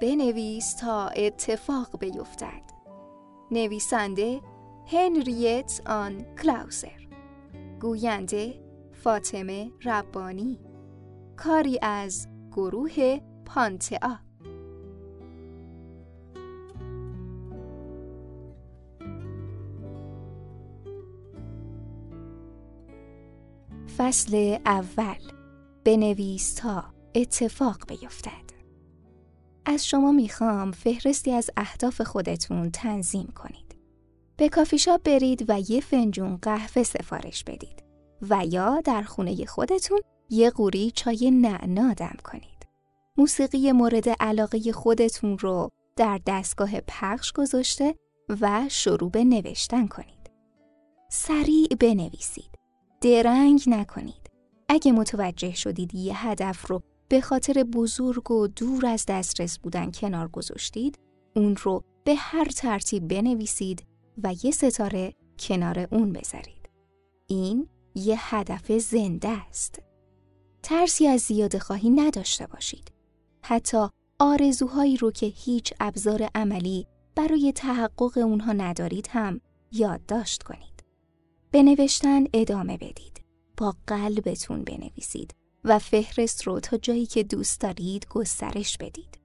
بنویس تا اتفاق بیفتد. نویسنده هنریت آن کلاوزر گوینده فاطمه ربانی. کاری از گروه پانتئا. فصل اول. بنویس تا اتفاق بیفتد. از شما می‌خوام فهرستی از اهداف خودتون تنظیم کنید. به کافی شاپ برید و یه فنجون قهوه سفارش بدید و یا در خونه خودتون یه قوری چای نعنا دم کنید. موسیقی مورد علاقه خودتون رو در دستگاه پخش گذاشته و شروع به نوشتن کنید. سریع بنویسید. درنگ نکنید. اگه متوجه شدید یه هدف رو به خاطر بزرگ و دور از دسترس بودن کنار گذاشتید، اون رو به هر ترتیب بنویسید و یه ستاره کنار اون بذارید. این یه هدف زنده است. ترسی از زیاده خواهی نداشته باشید. حتی آرزوهایی رو که هیچ ابزار عملی برای تحقق اونها ندارید هم یادداشت کنید. به ادامه بدید. با قلبتون بنویسید و فهرست رو تا جایی که دوست دارید گسترش بدید.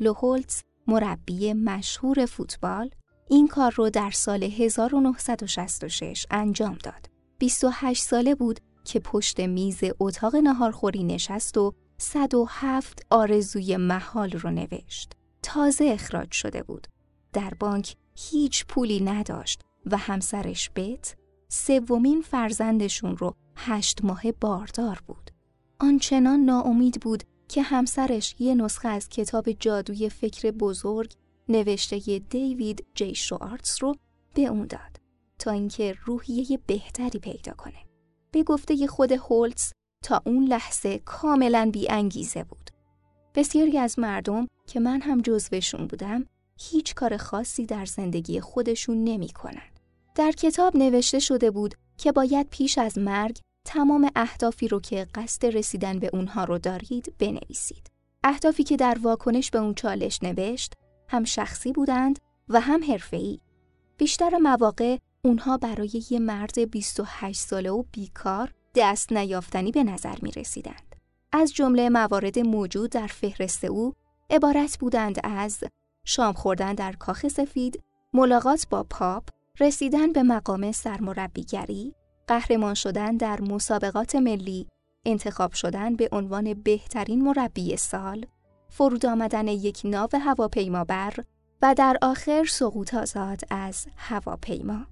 لوهولتز مربی مشهور فوتبال این کار رو در سال 1966 انجام داد. 28 ساله بود که پشت میز اتاق نهارخوری نشست و 107 آرزوی محال رو نوشت. تازه اخراج شده بود. در بانک هیچ پولی نداشت و همسرش بت سومین فرزندشون رو هشت ماه باردار بود. آنچنان ناامید بود که همسرش یه نسخه از کتاب جادوی فکر بزرگ نوشته دیوید جی شوارتز رو به اون داد تا اینکه روحیه بهتری پیدا کنه. به گفته خود هولتز تا اون لحظه کاملا بی انگیزه بود. بسیاری از مردم که من هم جزوشون بودم هیچ کار خاصی در زندگی خودشون نمی کنن. در کتاب نوشته شده بود که باید پیش از مرگ تمام اهدافی رو که قصد رسیدن به اونها رو دارید بنویسید. اهدافی که در واکنش به اون چالش نوشت هم شخصی بودند و هم حرفه‌ای. بیشتر مواقع اونها برای یه مرد 28 ساله و بیکار دست نیافتنی به نظر می رسیدند. از جمله موارد موجود در فهرست او عبارت بودند از شام خوردن در کاخ سفید، ملاقات با پاپ، رسیدن به مقام سرمربیگری، قهرمان شدن در مسابقات ملی، انتخاب شدن به عنوان بهترین مربی سال، فرود آمدن یک ناو هواپیمابر و در آخر سقوط آزاد از هواپیما.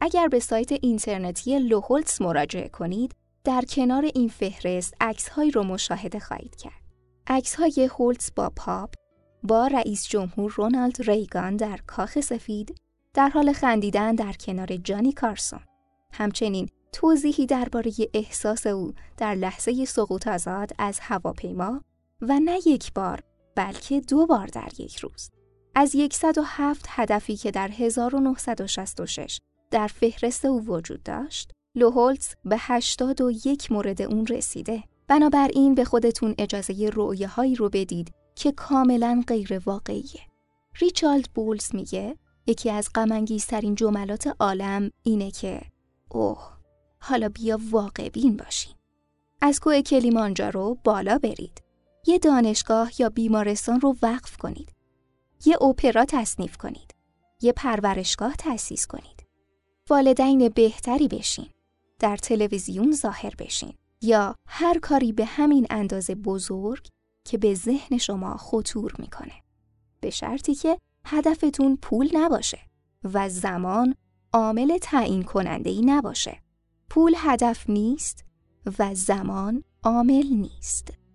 اگر به سایت اینترنتی لوهولتس مراجعه کنید، در کنار این فهرست عکسهایی رو مشاهده خواهید کرد. عکسهای هولتس با پاپ، با رئیس جمهور رونالد ریگان در کاخ سفید در حال خندیدن در کنار جانی کارسون. همچنین توضیحی درباره احساس او در لحظه سقوط آزاد از هواپیما و نه یک بار بلکه دو بار در یک روز. از 107 هدفی که در 1966 در فهرست او وجود داشت، لوهولتز به 81 مورد اون رسیده. بنابراین به خودتون اجازه هایی رو بدید که کاملا غیر واقعیه. ریچارد بولز میگه یکی از غمانگیزترین جملات عالم اینه که اوه حالا بیا واقع بین باشین. از کوه کلیمانجارو بالا برید. یه دانشگاه یا بیمارستان رو وقف کنید. یه اپرا تصنیف کنید. یه پرورشگاه تأسیس کنید. والدین بهتری بشین. در تلویزیون ظاهر بشین. یا هر کاری به همین اندازه بزرگ که به ذهن شما خطور می‌کنه. به شرطی که هدفتون پول نباشه و زمان عامل تعیین کننده ای نباشه. پول هدف نیست و زمان عامل نیست.